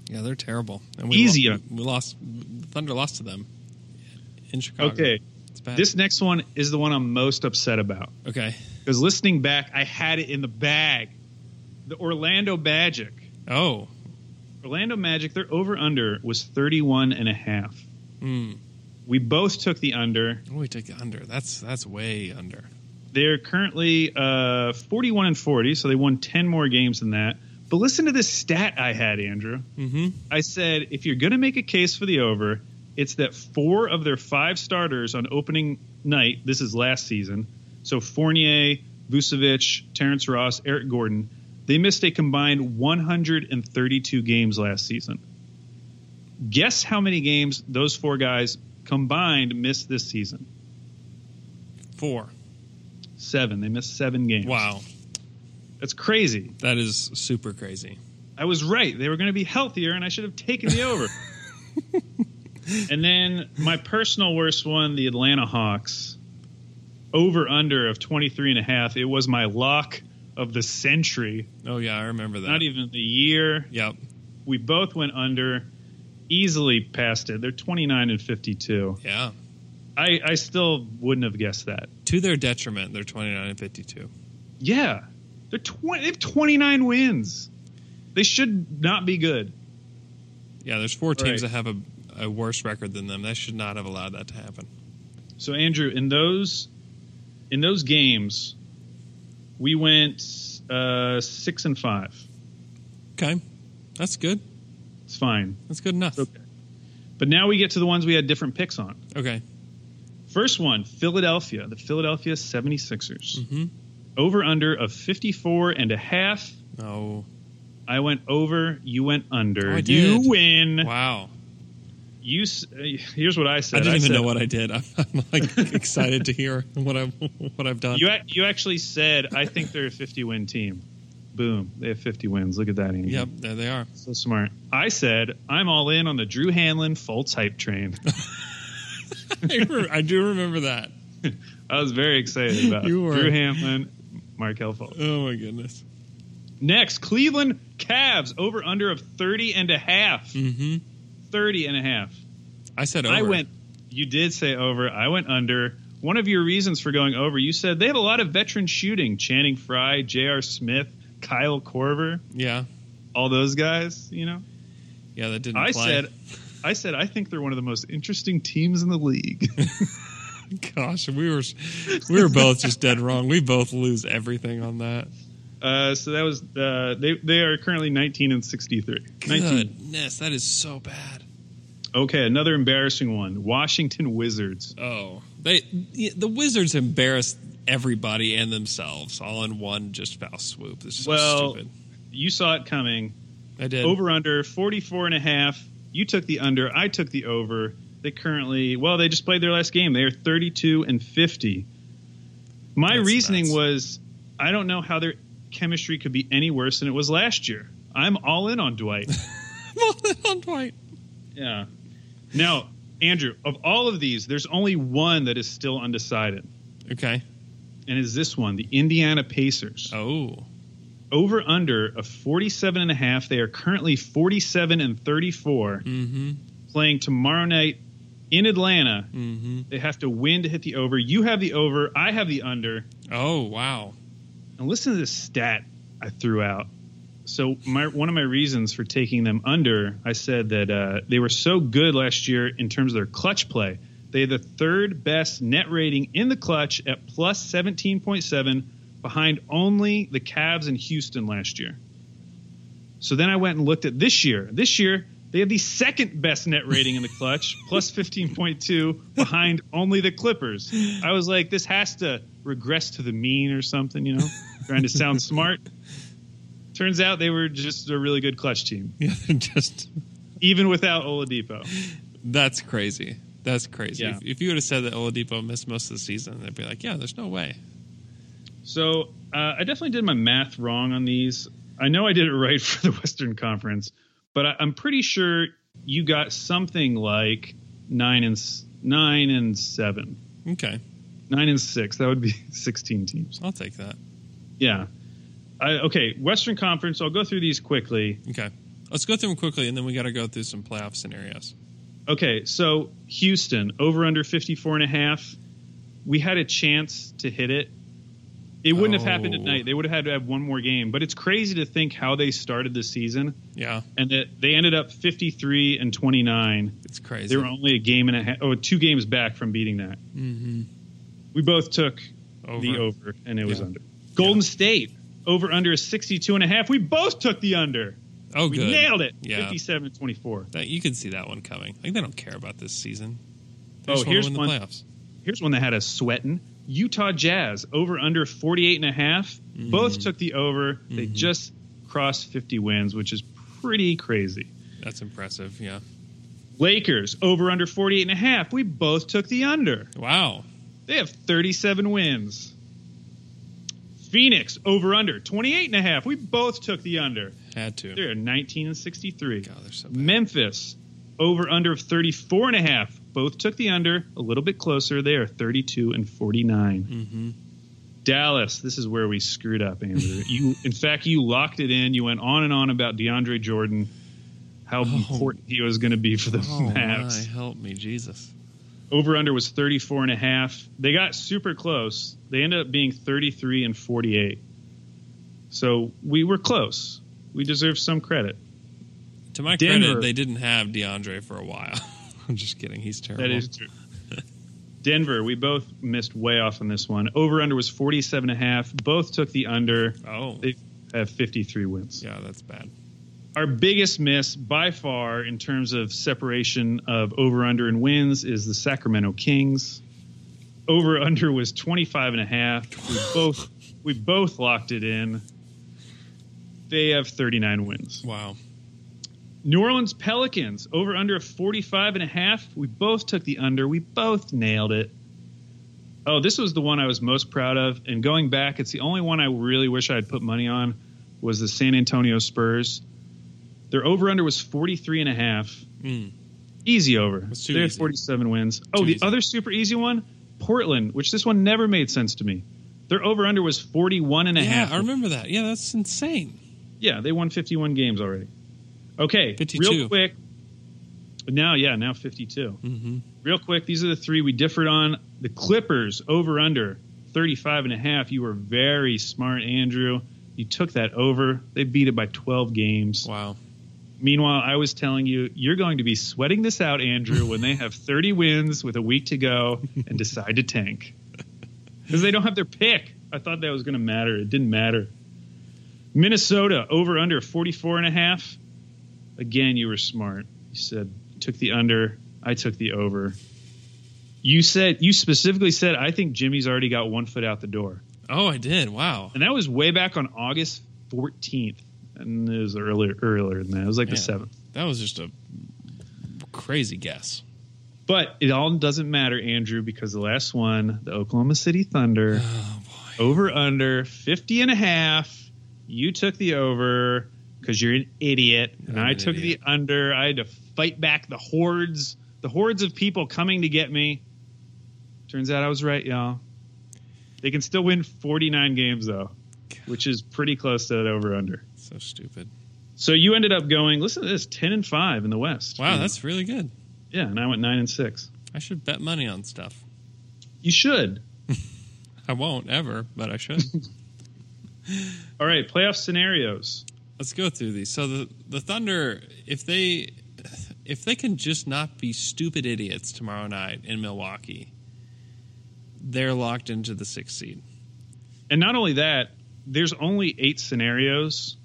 yeah, they're terrible. And Easy lo- on- we lost. Thunder lost to them in Chicago. Okay, bad. this next one is the one I'm most upset about. Okay. Because listening back, I had it in the bag. The Orlando Magic. Oh. Orlando Magic, their over under was 31 and a half. Hmm. We both took the under. Oh, we took the under. That's that's way under. They're currently uh, 41 and 40, so they won 10 more games than that. But listen to this stat I had, Andrew. Mm-hmm. I said if you're going to make a case for the over, it's that four of their five starters on opening night, this is last season, so Fournier, Vucevic, Terrence Ross, Aaron Gordon, they missed a combined 132 games last season. Guess how many games those four guys combined missed this season? Four. Seven. They missed seven games. Wow. That's crazy. That is super crazy. I was right. They were going to be healthier, and I should have taken the over. and then my personal worst one, the Atlanta Hawks, over under of 23 and a half. It was my lock of the century, Oh yeah, I remember that. not even the year. Yep. We both went under, easily past it. They're 29 and 52. Yeah. I, I still wouldn't have guessed that. To their detriment, they're 29 and 52. Yeah. They're 20, they have 29 wins. They should not be good. Yeah, there's four teams Right. that have a, a worse record than them. They should not have allowed that to happen. So Andrew, in those in those games, we went uh, six and five. Okay. That's good. It's fine. That's good enough. Okay. But now we get to the ones we had different picks on. Okay. First one, Philadelphia, the Philadelphia 76ers. Mm-hmm. Over under of 54 and a half. Oh. I went over, you went under. Oh, you win. Wow. You uh, here's what I said. I didn't even said- know what I did. I'm, I'm like excited to hear what I've what I've done. You you actually said I think they're a 50 win team. Boom, they have 50 wins. Look at that, Andrew. Yep, there they are. So smart. I said I'm all in on the Drew Hanlen full type train. I, I do remember that. I was very excited about You were. Drew Hanlen, Markelle Fultz. Oh my goodness. Next, Cleveland Cavs over under of 30 and a half. Mm-hmm. 30 and a half. I said over. I went you did say over. I went under. One of your reasons for going over, you said they have a lot of veteran shooting. Channing Frye, J.R. Smith, Kyle Korver, Yeah. all those guys, you know. Yeah, that didn't I said I said I think they're one of the most interesting teams in the league. Gosh, we were we were both just dead wrong. We both lose everything on that. Uh, so that was uh, they. They are currently 19 and 63. 19. Goodness, that is so bad. Okay, another embarrassing one. Washington Wizards. Oh, they the Wizards embarrassed everybody and themselves all in one just foul swoop. This is so Well, stupid. You saw it coming. I did. Over under 44 and a half. You took the under. I took the over. They currently well, they just played their last game. They are 32 and 50. My That's reasoning nuts. was I don't know how their chemistry could be any worse than it was last year. I'm all in on Dwight. All in on Dwight. Yeah. Now, Andrew, of all of these, there's only one that is still undecided, Okay. and is this one, the Indiana Pacers. Oh. Over under of 47 and a half. They are currently 47 and 34, Mm-hmm. playing tomorrow night in Atlanta. Mm-hmm. They have to win to hit the over. You have the over. I have the under. Oh wow. And listen to this stat I threw out. So my one of my reasons for taking them under, I said that uh, they were so good last year in terms of their clutch play. They had the third best net rating in the clutch at plus 17.7, behind only the Cavs and Houston last year. So then I went and looked at this year. This year, they had the second best net rating in the clutch, plus 15.2, behind only the Clippers. I was like, this has to regress to the mean or something, you know, trying to sound smart. Turns out they were just a really good clutch team, Yeah, just even without Oladipo. that's crazy. That's crazy. Yeah. If, if you would have said that Oladipo missed most of the season, they'd be like, "Yeah, there's no way." So uh, I definitely did my math wrong on these. I know I did it right for the Western Conference, but I, I'm pretty sure you got something like nine and nine and seven, Okay, nine and six. That would be 16 teams. I'll take that. Yeah. I, okay, Western Conference. I'll go through these quickly. Okay, let's go through them quickly, and then we got to go through some playoff scenarios. Okay, so Houston over under 54 and a half. We had a chance to hit it. It wouldn't have happened at Oh. night. They would have had to have one more game. But it's crazy to think how they started the season Yeah, and that they ended up 53 and 29. it's crazy. They were only a game and a half, oh, two games back from beating that. mm-hmm. We both took Over. the over, and it was under. Golden State over under is 62 and a half. We both took the under. Oh, we good. nailed it. Yeah. 57 and 24. That you can see that one coming. Like they don't care about this season. They Oh, here's one. playoffs. Here's one that had us sweating. Utah Jazz over under 48 and a half. Both took the over. They Mhm. just crossed 50 wins, which is pretty crazy. That's impressive. Yeah. Lakers over under 48 and a half. We both took the under. Wow. They have 37 wins. Phoenix over under 28 and a half. We both took the under. Had to. They're 19 and 63. God, they're so bad. Memphis over under 34 and a half. Both took the under, a little bit closer. They are 32 and 49. Mm-hmm. Dallas, this is where we screwed up, Andrew. you, in fact, you locked it in. You went on and on about DeAndre Jordan, how important he was going to be for the Oh my, help me, Jesus. Over under was 34 and a half. They got super close. They ended up being 33 and 48. So we were close. We deserve some credit. To my Denver. credit, they didn't have DeAndre for a while. I'm just kidding. He's terrible. That is true. Denver, we both missed way off on this one. Over under was 47 and a half. Both took the under. Oh, They have 53 wins. yeah, that's bad. Our biggest miss by far in terms of separation of over under and wins is the Sacramento Kings. Over under was 25 and a half. We both we both locked it in. They have 39 wins. Wow. New Orleans Pelicans over under 45 and a half. We both took the under. We both nailed it. Oh, this was the one I was most proud of. And going back, it's the only one I really wish I had put money on was the San Antonio Spurs. Their over under was 43 and a half. Mm. Easy over. They had easy. 47 wins. Oh, Too the easy. other super easy one, Portland, which this one never made sense to me. Their over under was 41 and a Yeah, half. I remember that. Yeah, that's insane. Yeah, they won 51 games already. Okay, 52. real quick. Now, yeah, now 52. Mm-hmm. Real quick, these are the three we differed on. The Clippers over under 35 and a half. You were very smart, Andrew. You took that over. They beat it by 12 games. Wow. Meanwhile, I was telling you, you're going to be sweating this out, Andrew, when they have 30 wins with a week to go and decide to tank. Because they don't have their pick. I thought that was going to matter. It didn't matter. Minnesota over under 44 and a half. Again, you were smart. You said took the under. I took the over. You said you specifically said I think Jimmy's already got one foot out the door, Oh, I did. Wow. and that was way back on August 14th, and it was earlier earlier than that. It was like the seventh. That was just a crazy guess. But it all doesn't matter, Andrew, because the last one, the Oklahoma City Thunder, Oh boy. over under 50 and a half. You took the over because you're an idiot. And I'm I took idiot. the under. I had to fight back the hordes, the hordes of people coming to get me. Turns out I was right, y'all. They can still win 49 games, though, which is pretty close to that over under. So stupid. So you ended up going, listen to this, 10 and 5 in the West. Wow, that's really good. Yeah, and I went 9 and 6. I should bet money on stuff. You should. I won't ever, but I should. All right, playoff scenarios. let's go through these. So the the Thunder, if they if they can just not be stupid idiots tomorrow night in Milwaukee, they're locked into the sixth seed. And not only that, there's only eight scenarios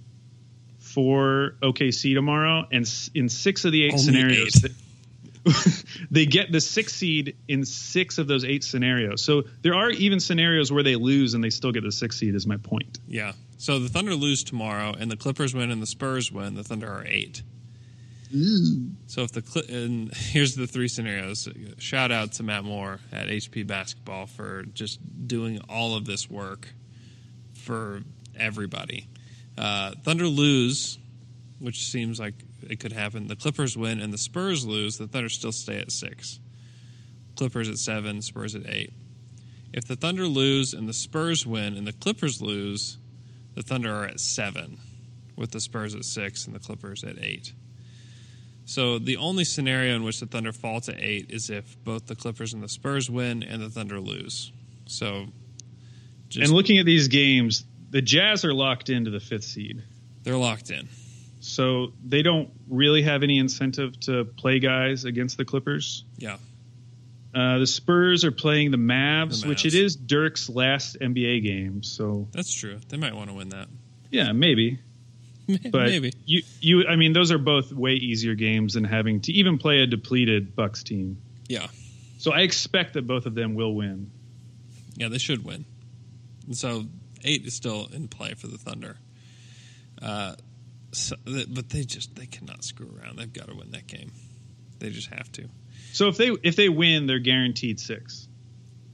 for OKC tomorrow, and in six of the eight Only scenarios, eight. they get the six seed in six of those eight scenarios. So there are even scenarios where they lose and they still get the six seed. Is my point. Yeah. So the Thunder lose tomorrow, and the Clippers win, and the Spurs win. The Thunder are eight. So if the Cli- and here's the three scenarios. Shout out to Matt Moore at HP Basketball for just doing all of this work for everybody. Uh, Thunder lose, which seems like it could happen. The Clippers win, and the Spurs lose. The Thunder still stay at six. Clippers at seven, Spurs at eight. If the Thunder lose and the Spurs win and the Clippers lose, the Thunder are at seven, with the Spurs at six and the Clippers at eight. So the only scenario in which the Thunder fall to eight is if both the Clippers and the Spurs win and the Thunder lose. So, just, and looking at these games, the Jazz are locked into the fifth seed. they're locked in. So they don't really have any incentive to play guys against the Clippers. Yeah, Uh, the Spurs are playing the Mavs, The which it is Dirk's last NBA game. So that's true. They might want to win that. yeah, maybe. But Maybe. you you I mean those are both way easier games than having to even play a depleted Bucks team. Yeah, So I expect that both of them will win. yeah, they should win. So eight is still in play for the Thunder. Uh, so, but they just they cannot screw around. They've got to win that game. They just have to. So if they if they win, they're guaranteed six.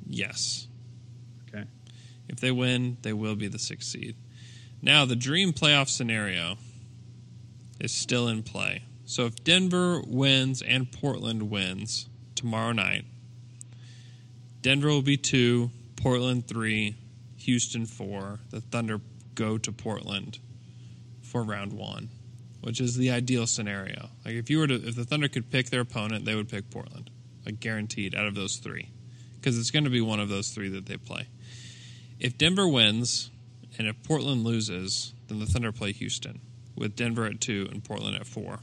Yes. Okay. If they win, they will be the sixth seed. Now, the dream playoff scenario is still in play. So if Denver wins and Portland wins tomorrow night, Denver will be two, Portland three, Houston four. The Thunder go to Portland for round one, which is the ideal scenario. Like if you were to, if the Thunder could pick their opponent, they would pick Portland, like guaranteed out of those three, because it's going to be one of those three that they play. If Denver wins and if Portland loses, then the Thunder play Houston with Denver at two and Portland at four.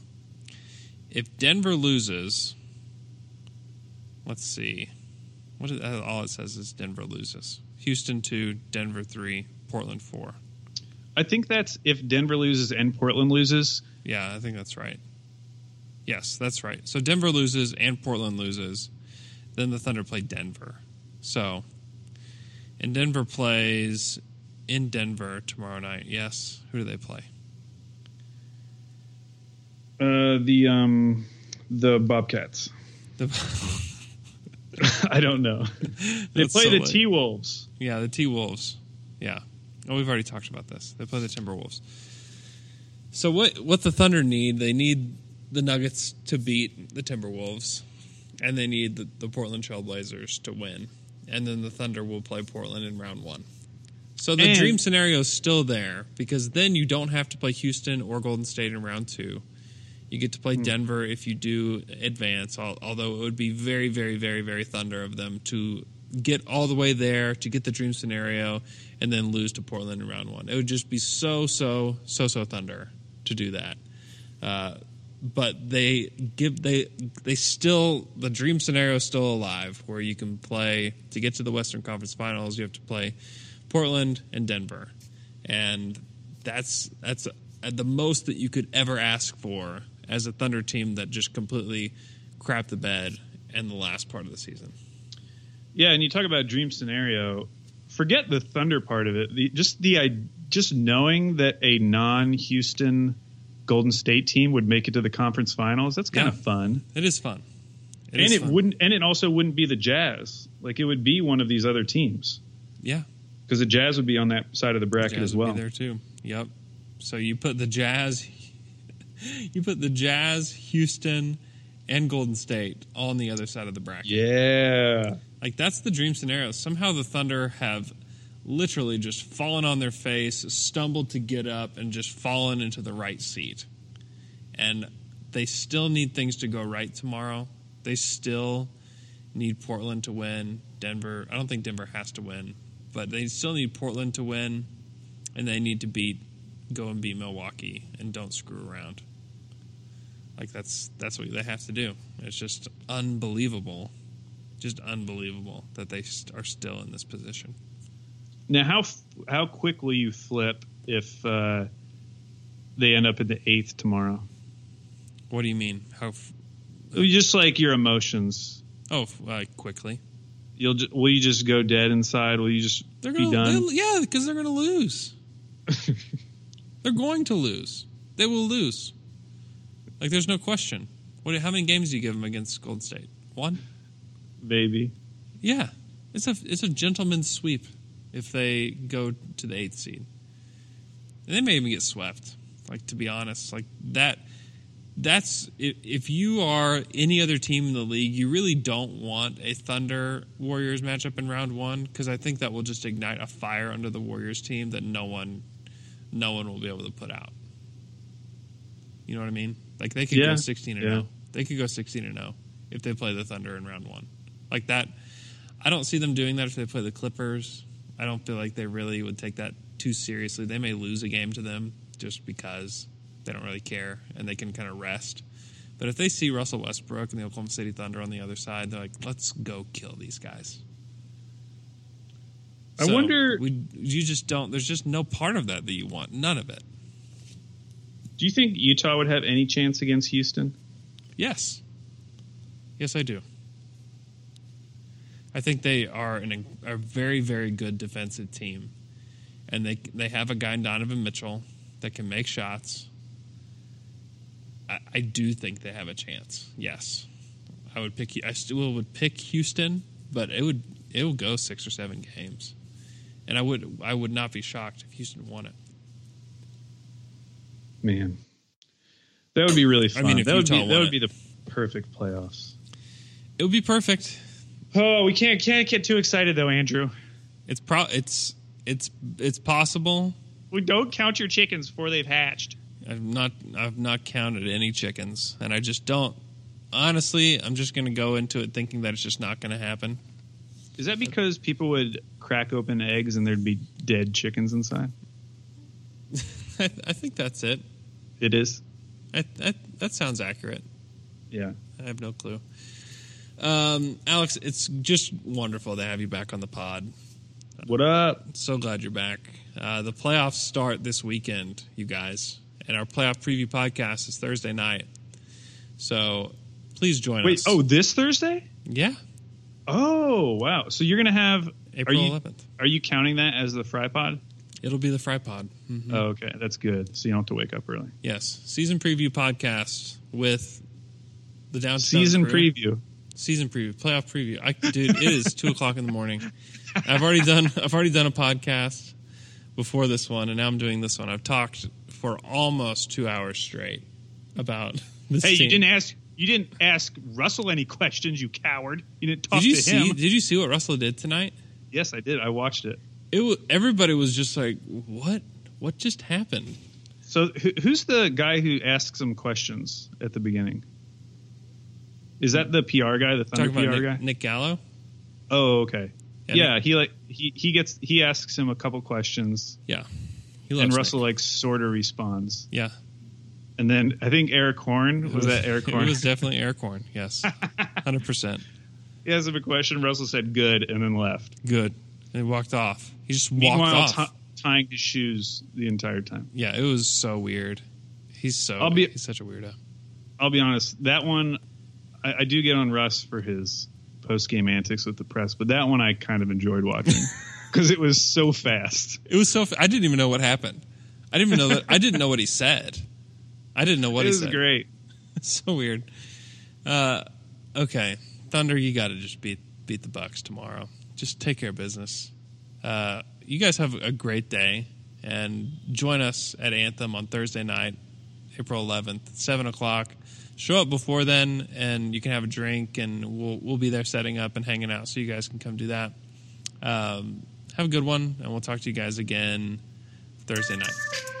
If Denver loses, let's see, what is, all it says is Denver loses. Houston two, Denver three, Portland four. I think that's if Denver loses and Portland loses. Yeah, I think that's right. Yes, that's right. So Denver loses and Portland loses. Then the Thunder play Denver. So, and Denver plays in Denver tomorrow night. Yes. Who do they play? Uh, the um the Bobcats. The, I don't know. They That's play so the. T Wolves. yeah, the T Wolves. Yeah. Oh, we've already talked about this. They play the Timberwolves. So what what the Thunder need? They need the Nuggets to beat the Timberwolves, and they need the, the Portland Trailblazers to win, and then the Thunder will play Portland in round one. So the And- dream scenario is still there because then you don't have to play Houston or Golden State in round two. You get to play Denver if you do advance, although it would be very, very, very, very Thunder of them to get all the way there to get the dream scenario and then lose to Portland in round one. It would just be so, so, so, so Thunder to do that. Uh, but they give they they still the dream scenario is still alive where you can play to get to the Western Conference Finals. You have to play Portland and Denver, and that's that's at the most that you could ever ask for as a Thunder team that just completely crapped the bed in the last part of the season. Yeah, and you talk about dream scenario. Forget the Thunder part of it. The, just the I just knowing that a non-Houston Golden State team would make it to the conference finals. That's kind Yeah. of fun. It is fun, and is it fun. wouldn't and it also wouldn't be the Jazz. Like it would be one of these other teams yeah. because the Jazz would be on that side of the bracket Jazz as would well. be there too. Yep. So you put the Jazz, you put the Jazz, Houston, and Golden State all on the other side of the bracket. Yeah. Like that's the dream scenario. Somehow the Thunder have literally just fallen on their face, stumbled to get up, and just fallen into the right seat. And they still need things to go right tomorrow. They still need Portland to win. Denver, I don't think Denver has to win, but they still need Portland to win, and they need to beat go and beat Milwaukee and don't screw around. Like that's that's what they have to do. It's just unbelievable, just unbelievable that they are still in this position. Now, how how quick will you flip if uh, they end up in the eighth tomorrow? What do you mean? How? F- Just like your emotions. oh, uh, quickly. You'll ju- will you just go dead inside? Will you just They're gonna, be done? yeah, because they're going to lose. they're going to lose. They will lose. Like, there's no question. What? How many games do you give them against Golden State? One. Maybe. Yeah, it's a it's a gentleman's sweep if they go to the eighth seed. And they may even get swept. Like to be honest, like that. That's if, if you are any other team in the league, you really don't want a Thunder Warriors matchup in round one because I think that will just ignite a fire under the Warriors team that no one, no one will be able to put out. You know what I mean? Like they could Yeah, go sixteen and yeah. zero. They could go sixteen and zero if they play the Thunder in round one. Like that, I don't see them doing that if they play the Clippers. I don't feel like they really would take that too seriously. They may lose a game to them just because they don't really care and they can kind of rest. But if they see Russell Westbrook and the Oklahoma City Thunder on the other side, they're like, let's go kill these guys. I wonder- We, you just don't. There's just no part of that that you want. None of it. Do you think Utah would have any chance against Houston? Yes. Yes, I do. I think they are an, a very, very good defensive team, and they they have a guy Donovan Mitchell that can make shots. I, I do think they have a chance. Yes, I would pick. I still would pick Houston, but it would it will go six or seven games, and I would I would not be shocked if Houston won it. Man, that would be really fun. mean, if that would Utah be that would it. be the perfect playoffs. It would be perfect. Oh, we can't can't get too excited though, Andrew. It's pro. It's it's it's possible. We don't count your chickens before they've hatched. I've not I've not counted any chickens, and I just don't. Honestly, I'm just going to go into it thinking that it's just not going to happen. Is that because people would crack open eggs and there'd be dead chickens inside? I, I think that's it. It is. I, I, that sounds accurate. Yeah. I have no clue. Um, Alex, it's just wonderful to have you back on the pod. What up? So glad you're back. Uh, the playoffs start this weekend, you guys, and our playoff preview podcast is Thursday night. So please join Wait. us. Wait, oh, this Thursday? yeah, Oh, wow. So you're gonna have? April are you 11th. are you counting that as the fry pod? It'll be the Fry Pod. Mhm. Oh, okay, that's good. So you don't have to wake up early. Yes, season preview podcast with the down Season crew. preview. season preview, playoff preview. I dude, it is two o'clock in the morning. I've already done I've already done a podcast before this one, and now I'm doing this one. I've talked for almost two hours straight about this Hey, team. you didn't ask. You didn't ask Russell any questions, you coward. You didn't talk did you to see? him. Did you see what Russell did tonight? Yes, I did. I watched it. It wa everybody was just like, "What? What just happened?" So who's the guy who asks him questions at the beginning? Is that the PR guy, the Thunder PR about guy? Nick, Nick Gallo. Oh, okay. Yeah, Yeah, Nick- he like he he gets he asks him a couple questions, Yeah, and Nick. Russell like sort of responds. Yeah, And then I think Erik Horne was that Erik Horne. It was definitely Erik Horne. Yes, hundred percent. he asked him a question. Russell said good, and then left. Good. And he walked off. He just walked Meanwhile, off. ti- tying his shoes the entire time. yeah, it was so weird. He's so I'll be- he's such a weirdo. I'll be honest. That one, I, I do get on Russ for his post game antics with the press, but that one I kind of enjoyed watching because it was so fast. It was so. I didn't even know what happened. I didn't even know that. I didn't know what he said. I didn't know what it he was said. great. It's so weird. Uh, okay, Thunder, you got to just beat beat the Bucks tomorrow. Just take care of business. Uh, you guys have a great day, and join us at Anthem on Thursday night, April 11th, seven o'clock. Show up before then, and you can have a drink, and we'll we'll be there setting up and hanging out, so you guys can come do that. Um, have a good one, and we'll talk to you guys again Thursday night.